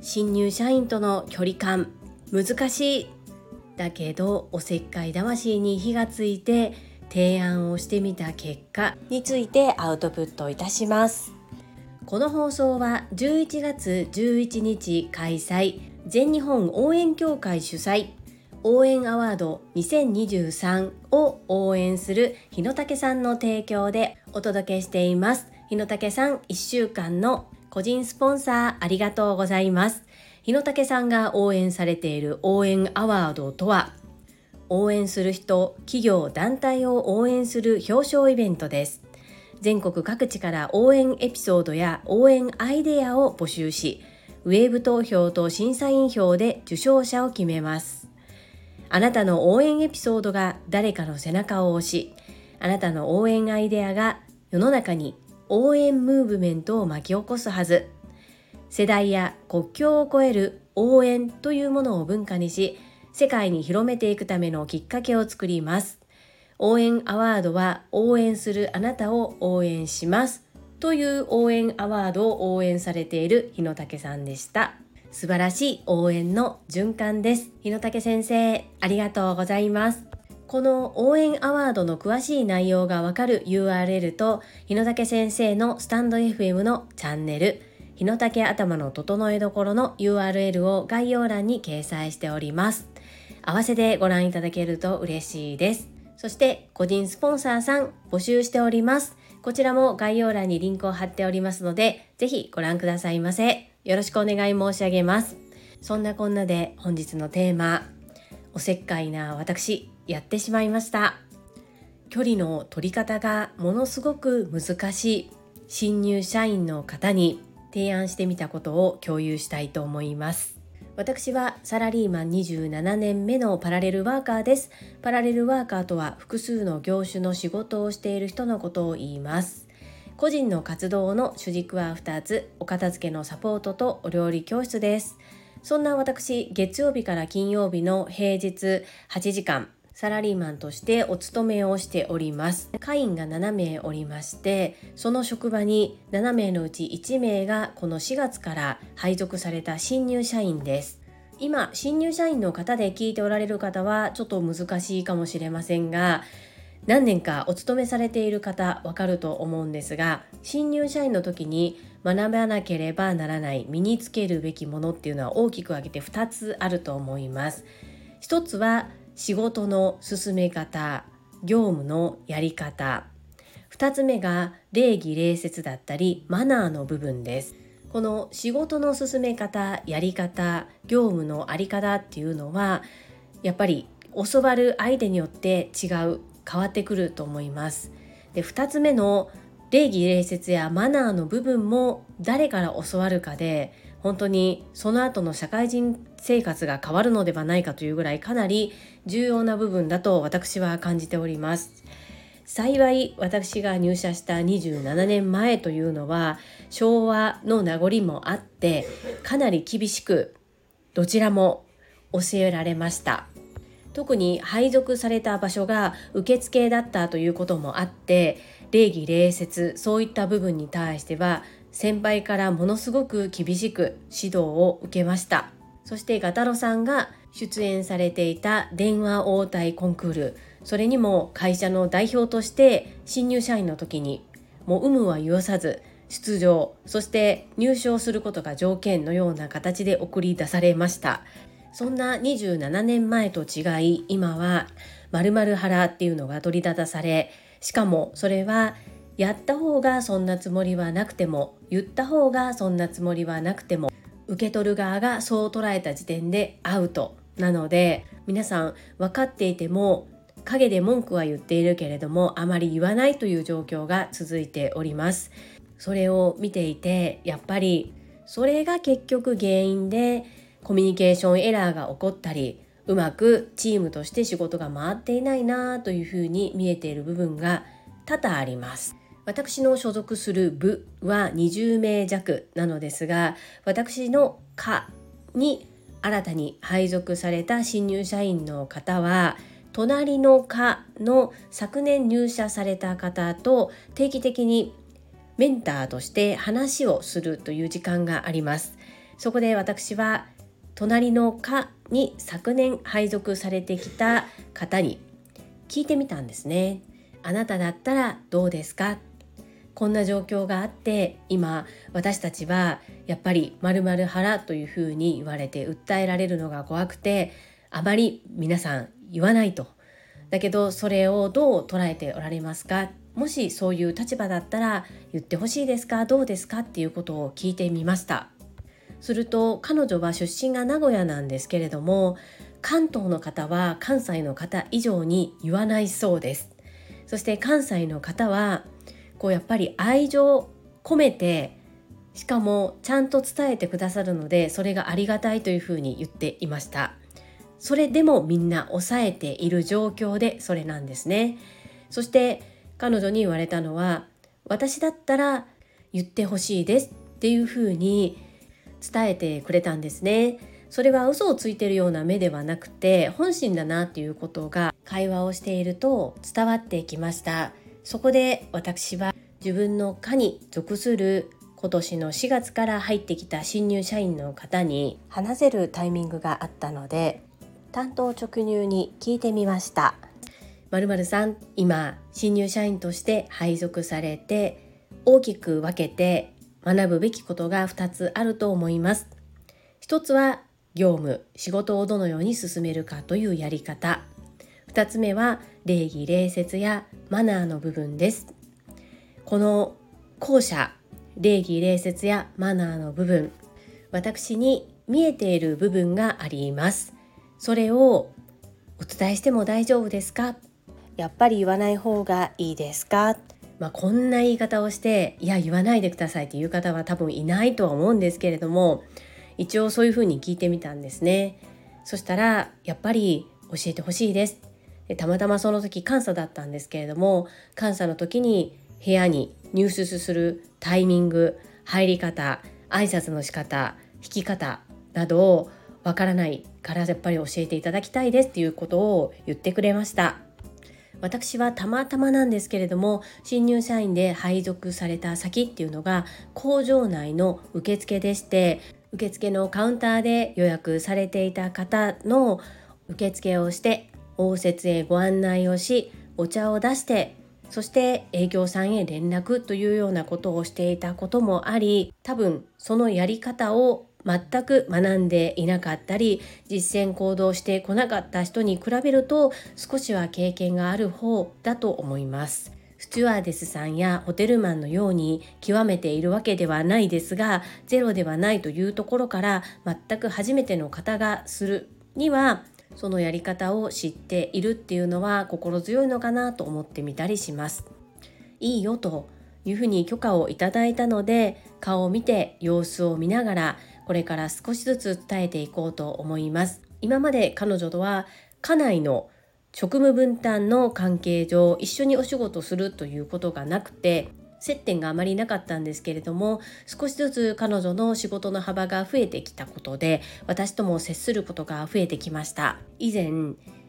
新入社員との距離感。難しいだけどおせっかい魂に火がついて提案をしてみた結果についてアウトプットいたします。この放送は11月11日開催。全日本応援協会主催。応援アワード2023を応援する日野武さんの提供でお届けしています。日野武さん1週間の個人スポンサーありがとうございます日野武さんが応援されている応援アワードとは応援する人、企業、団体を応援する表彰イベントです。全国各地から応援エピソードや応援アイデアを募集し、ウェーブ投票と審査員票で受賞者を決めます。あなたの応援エピソードが誰かの背中を押し、あなたの応援アイデアが世の中に応援ムーブメントを巻き起こすはず。世代や国境を超える応援というものを文化にし、世界に広めていくためのきっかけを作ります。応援アワードは応援するあなたを応援しますという応援アワードを応援されている日野武さんでした。素晴らしい応援の循環です。日野武先生、ありがとうございます。この応援アワードの詳しい内容がわかる URL と日野武先生のスタンド FM のチャンネル、日野武頭の整えどころの URL を概要欄に掲載しております。合わせてご覧いただけると嬉しいです。そして個人スポンサーさん募集しております。こちらも概要欄にリンクを貼っておりますので、ぜひご覧くださいませ。よろしくお願い申し上げます。そんなこんなで本日のテーマ、おせっかいな私、やってしまいました。距離の取り方がものすごく難しい新入社員の方に提案してみたことを共有したいと思います。私はサラリーマン27年目のパラレルワーカーです。パラレルワーカーとは複数の業種の仕事をしている人のことを言います。個人の活動の主軸は2つ、お片付けのサポートとお料理教室です。そんな私、月曜日から金曜日の平日8時間、サラリーマンとしてお勤めをしております。会員が7名おりまして、その職場に7名のうち1名がこの4月から配属された新入社員です。今、新入社員の方で聞いておられる方はちょっと難しいかもしれませんが、何年かお勤めされている方わかると思うんですが新入社員の時に学ばなければならない身につけるべきものっていうのは大きく分けて2つあると思います。一つは仕事の進め方業務のやり方。2つ目が礼儀礼節だったりマナーの部分です。この仕事の進め方やり方業務の在り方っていうのはやっぱり教わる相手によって違う変わってくると思います。で2つ目の礼儀礼節やマナーの部分も誰から教わるかで本当にその後の社会人生活が変わるのではないかというぐらいかなり重要な部分だと私は感じております。幸い私が入社した27年前というのは昭和の名残もあってかなり厳しくどちらも教えられました特に配属された場所が受付だったということもあって礼儀礼節そういった部分に対しては先輩からものすごく厳しく指導を受けました。そしてガタロさんが出演されていた電話応対コンクール。それにも会社の代表として新入社員の時にもう有無は言わさず出場そして入賞することが条件のような形で送り出されました。そんな27年前と違い今は〇〇腹っていうのが取り立たされしかもそれはやった方がそんなつもりはなくても言った方がそんなつもりはなくても受け取る側がそう捉えた時点でアウトなので皆さん分かっていても陰で文句は言っているけれどもあまり言わないという状況が続いております。それを見ていてやっぱりそれが結局原因でコミュニケーションエラーが起こったりうまくチームとして仕事が回っていないなというふうに見えている部分が多々あります。私の所属する部は20名弱なのですが私の課に新たに配属された新入社員の方は隣の課の昨年入社された方と定期的にメンターとして話をするという時間があります。そこで私は隣の課に昨年配属されてきた方に聞いてみたんですね。あなただったらどうですか？こんな状況があって今私たちはやっぱり〇〇腹というふうに言われて訴えられるのが怖くてあまり皆さん言わないと。だけどそれをどう捉えておられますか？もしそういう立場だったら言ってほしいですか？どうですか？っていうことを聞いてみました。すると彼女は出身が名古屋なんですけれども関東の方は関西の方以上に言わないそうです。そして関西の方はこうやっぱり愛情込めてしかもちゃんと伝えてくださるのでそれがありがたいというふうに言っていました。それでもみんな抑えている状況でそれなんですね。そして彼女に言われたのは私だったら言ってほしいですっていうふうに伝えてくれたんですね。それは嘘をついてるような目ではなくて本心だなっていうことが会話をしていると伝わってきました。そこで私は自分の課に属する今年の4月から入ってきた新入社員の方に話せるタイミングがあったので担当直入に聞いてみました。まるさん今新入社員として配属されて大きく分けて学ぶべきことが2つあると思います。一つは業務仕事をどのように進めるかというやり方。2つ目は礼儀礼節やマナーの部分です。この後者礼儀礼節やマナーの部分私に見えている部分があります。それをお伝えしても大丈夫ですか？やっぱり言わない方がいいですか？まあ、こんな言い方をしていや言わないでくださいっていう方は多分いないとは思うんですけれども一応そういうふうに聞いてみたんですね。そしたらやっぱり教えてほしいです。たまたまその時監査だったんですけれども監査の時に部屋に入室するタイミング入り方挨拶の仕方引き方などをわからないからやっぱり教えていただきたいですっていうことを言ってくれました。私はたまたまなんですけれども新入社員で配属された先っていうのが工場内の受付でして受付のカウンターで予約されていた方の受付をして応接へご案内をしお茶を出してそして営業さんへ連絡というようなことをしていたこともあり多分そのやり方を全く学んでいなかったり実践行動してこなかった人に比べると少しは経験がある方だと思います。スチュワーデスさんやホテルマンのように極めているわけではないですがゼロではないというところから全く初めての方がするにはそのやり方を知っているっていうのは心強いのかなと思ってみたりします。いいよというふうに許可をいただいたので顔を見て様子を見ながらこれから少しずつ伝えていこうと思います。今まで彼女とは家内の職務分担の関係上一緒にお仕事するということがなくて接点があまりなかったんですけれども少しずつ彼女の仕事の幅が増えてきたことで私とも接することが増えてきました。以前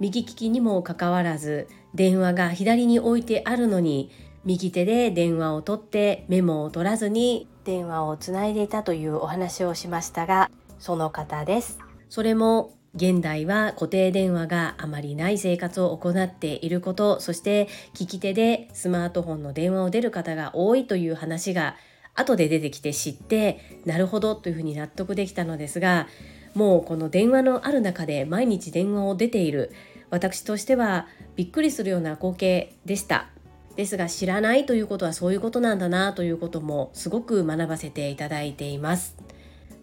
右利きにもかかわらず電話が左に置いてあるのに右手で電話を取ってメモを取らずに電話をつないでいたというお話をしましたがその方です。それも現代は固定電話があまりない生活を行っていることそして利き手でスマートフォンの電話を出る方が多いという話が後で出てきて知ってなるほどというふうに納得できたのですがもうこの電話のある中で毎日電話を出ている私としてはびっくりするような光景でした。ですが知らないということはそういうことなんだなということもすごく学ばせていただいています。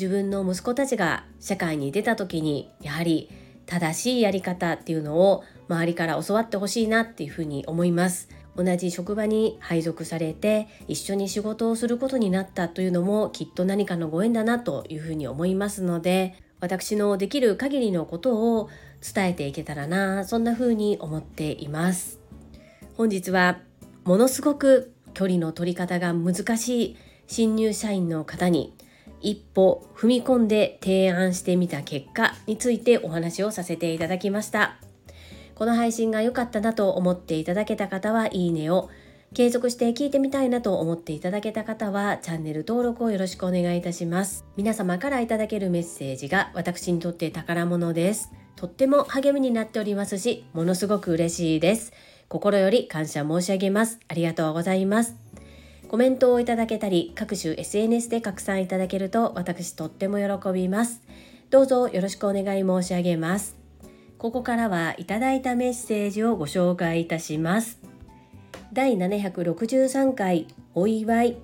自分の息子たちが社会に出た時にやはり正しいやり方っていうのを周りから教わってほしいなっていうふうに思います。同じ職場に配属されて一緒に仕事をすることになったというのもきっと何かのご縁だなというふうに思いますので私のできる限りのことを伝えていけたらなそんなふうに思っています。本日はものすごく距離の取り方が難しい新入社員の方に一歩踏み込んで提案してみた結果についてお話をさせていただきました。この配信が良かったなと思っていただけた方はいいねを継続して聞いてみたいなと思っていただけた方はチャンネル登録をよろしくお願いいたします。皆様からいただけるメッセージが私にとって宝物です。とっても励みになっておりますしものすごく嬉しいです。心より感謝申し上げます。ありがとうございます。コメントをいただけたり各種 SNS で拡散いただけると私とっても喜びます。どうぞよろしくお願い申し上げます。ここからはいただいたメッセージをご紹介いたします。第763回お祝い。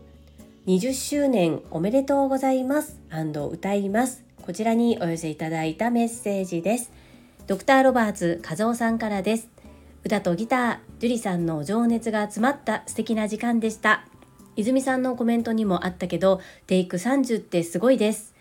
20周年おめでとうございます。歌います。こちらにお寄せいただいたメッセージです。ドクターロバーツ和夫さんからです。歌とギター樹里さんの情熱が詰まった素敵な時間でした。泉さんのコメントにもあったけどテイク30ってすごいです。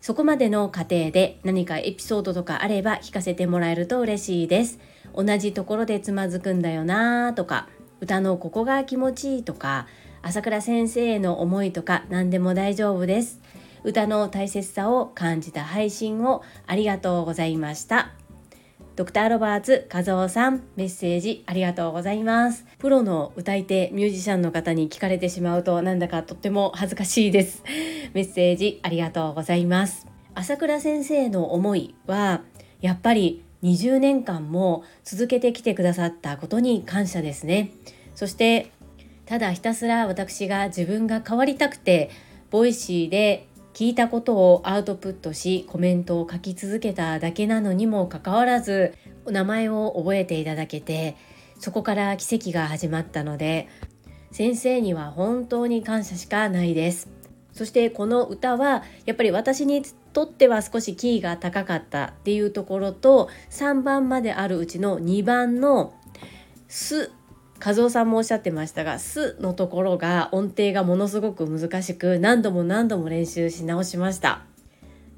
そこまでの過程で何かエピソードとかあれば聞かせてもらえると嬉しいです。同じところでつまずくんだよなとか歌のここが気持ちいいとか朝倉先生への思いとか何でも大丈夫です。歌の大切さを感じた配信をありがとうございました。ドクターロバーツ和夫さんメッセージありがとうございます。プロの歌い手ミュージシャンの方に聞かれてしまうとなんだかとっても恥ずかしいです。メッセージありがとうございます。朝倉先生の思いはやっぱり20年間も続けてきてくださったことに感謝ですね。そしてただひたすら私が自分が変わりたくて Voicy で聞いたことをアウトプットしコメントを書き続けただけなのにもかかわらずお名前を覚えていただけてそこから奇跡が始まったので先生には本当に感謝しかないです。そしてこの歌はやっぱり私にとっては少しキーが高かったっていうところと3番まであるうちの2番の「す」和夫さんもおっしゃってましたが「す」のところが音程がものすごく難しく何度も何度も練習し直しました。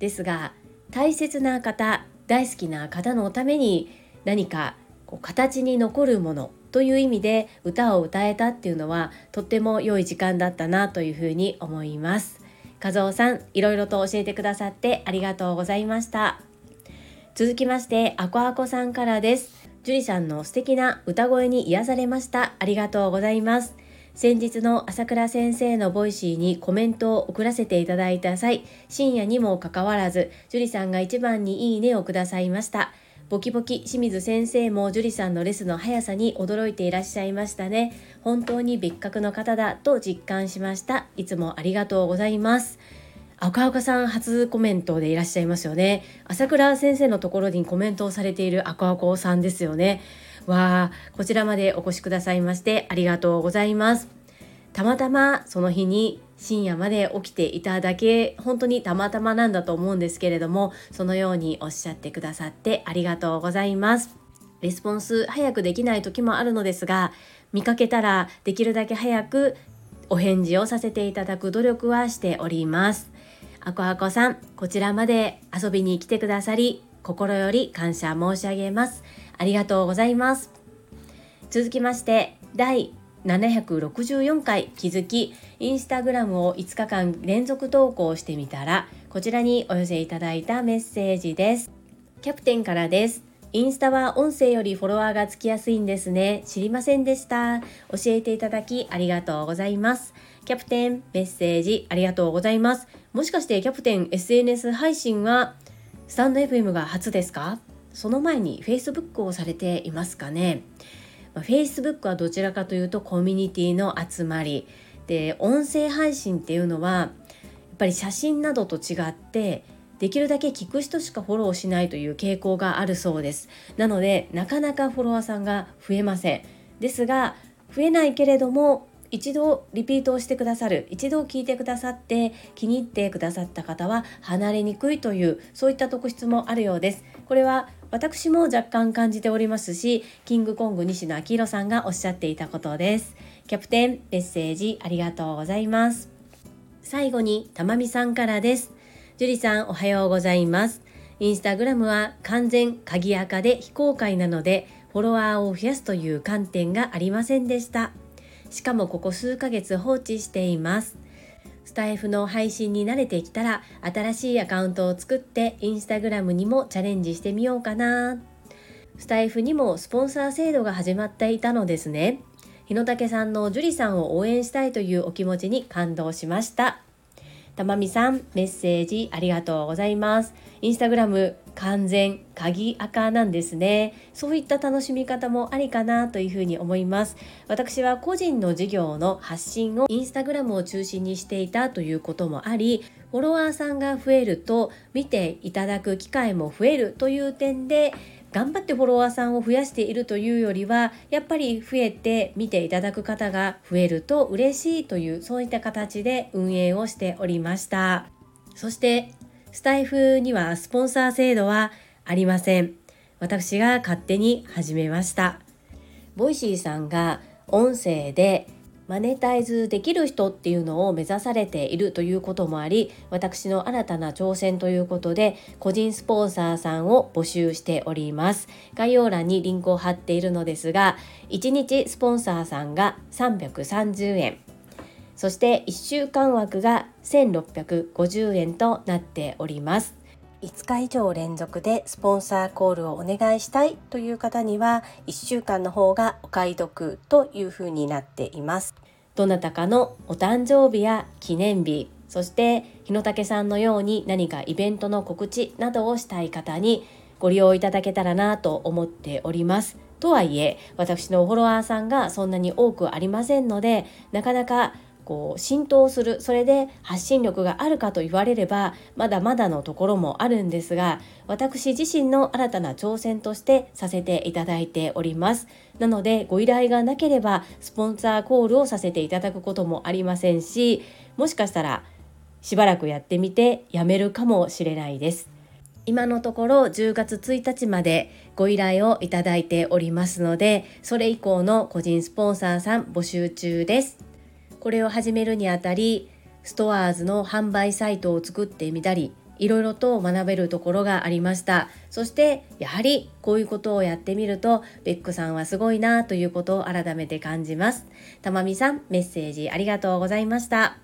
ですが大切な方大好きな方のために何かこう形に残るものという意味で歌を歌えたっていうのはとっても良い時間だったなというふうに思います。和夫さんいろいろと教えてくださってありがとうございました。続きましてあこあこさんからです。樹里さんの素敵な歌声に癒されました。ありがとうございます。先日の朝倉先生の Voicy にコメントを送らせていただいた際、深夜にもかかわらず、樹里さんが一番にいいねをくださいました。ボキボキ清水先生も樹里さんのレスの速さに驚いていらっしゃいましたね。本当に別格の方だと実感しました。いつもありがとうございます。赤岡さん初コメントでいらっしゃいますよね。朝倉先生のところにコメントをされている赤岡さんですよね。わあこちらまでお越しくださいましてありがとうございます。たまたまその日に深夜まで起きていただけ本当にたまたまなんだと思うんですけれどもそのようにおっしゃってくださってありがとうございます。レスポンス早くできない時もあるのですが見かけたらできるだけ早くお返事をさせていただく努力はしております。あこあこさん、こちらまで遊びに来てくださり、心より感謝申し上げます。ありがとうございます。続きまして、第764回気づき、インスタグラムを5日間連続投稿してみたら、こちらにお寄せいただいたメッセージです。キャプテンからです。インスタは音声よりフォロワーがつきやすいんですね。知りませんでした。教えていただきありがとうございます。キャプテン、メッセージありがとうございます。もしかしてキャプテン SNS 配信はスタンド FM が初ですか？その前に Facebook をされていますかね、まあ、Facebook はどちらかというとコミュニティの集まり。で音声配信っていうのはやっぱり写真などと違ってできるだけ聞く人しかフォローしないという傾向があるそうです。なのでなかなかフォロワーさんが増えません。ですが増えないけれども一度リピートをしてくださる一度聞いてくださって気に入ってくださった方は離れにくいというそういった特質もあるようです。これは私も若干感じておりますしキングコング西野明宏さんがおっしゃっていたことです。キャプテンメッセージありがとうございます。最後にたまみさんからです。樹里さんおはようございます。インスタグラムは完全鍵垢で非公開なのでフォロワーを増やすという観点がありませんでした。しかもここ数ヶ月放置しています。スタイフの配信に慣れてきたら新しいアカウントを作ってインスタグラムにもチャレンジしてみようかな。スタイフにもスポンサー制度が始まっていたのですね。日野武さんの樹里さんを応援したいというお気持ちに感動しました。たまみさんメッセージありがとうございます。インスタグラム完全鍵赤なんですね。そういった楽しみ方もありかなというふうに思います。私は個人の事業の発信をインスタグラムを中心にしていたということもありフォロワーさんが増えると見ていただく機会も増えるという点で頑張ってフォロワーさんを増やしているというよりはやっぱり増えて見ていただく方が増えると嬉しいというそういった形で運営をしておりました。そしてスタエフにはスポンサー制度はありません。私が勝手に始めました。 Voicy さんが音声でマネタイズできる人っていうのを目指されているということもあり私の新たな挑戦ということで個人スポンサーさんを募集しております。概要欄にリンクを貼っているのですが1日スポンサーさんが330円そして1週間枠が1650円となっております。5日以上連続でスポンサーコールをお願いしたいという方には1週間の方がお買い得というふうになっています。どなたかのお誕生日や記念日そして日野武さんのように何かイベントの告知などをしたい方にご利用いただけたらなと思っております。とはいえ私のフォロワーさんがそんなに多くありませんのでなかなかこう浸透するそれで発信力があるかと言われればまだまだのところもあるんですが私自身の新たな挑戦としてさせていただいております。なのでご依頼がなければスポンサーコールをさせていただくこともありませんしもしかしたらしばらくやってみてやめるかもしれないです。今のところ10月1日までご依頼をいただいておりますのでそれ以降の個人スポンサーさん募集中です。これを始めるにあたりストアーズの販売サイトを作ってみたりいろいろと学べるところがありましたそしてやはりこういうことをやってみるとベックさんはすごいなということを改めて感じますたまみさんメッセージありがとうございました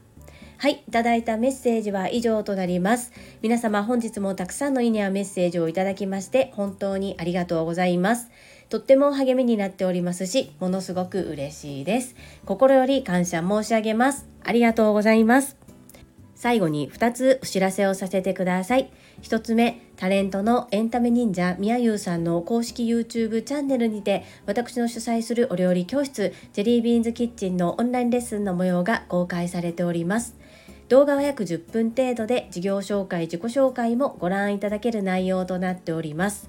はい、いただいたメッセージは以上となります。皆様本日もたくさんのいいねやメッセージをいただきまして本当にありがとうございます。とっても励みになっておりますし、ものすごく嬉しいです。心より感謝申し上げます。ありがとうございます。最後に2つお知らせをさせてください。1つ目、タレントのエンタメ忍者みやゆうさんの公式 YouTube チャンネルにて、私の主催するお料理教室、ジェリービーンズキッチンのオンラインレッスンの模様が公開されております。動画は約10分程度で事業紹介、自己紹介もご覧いただける内容となっております。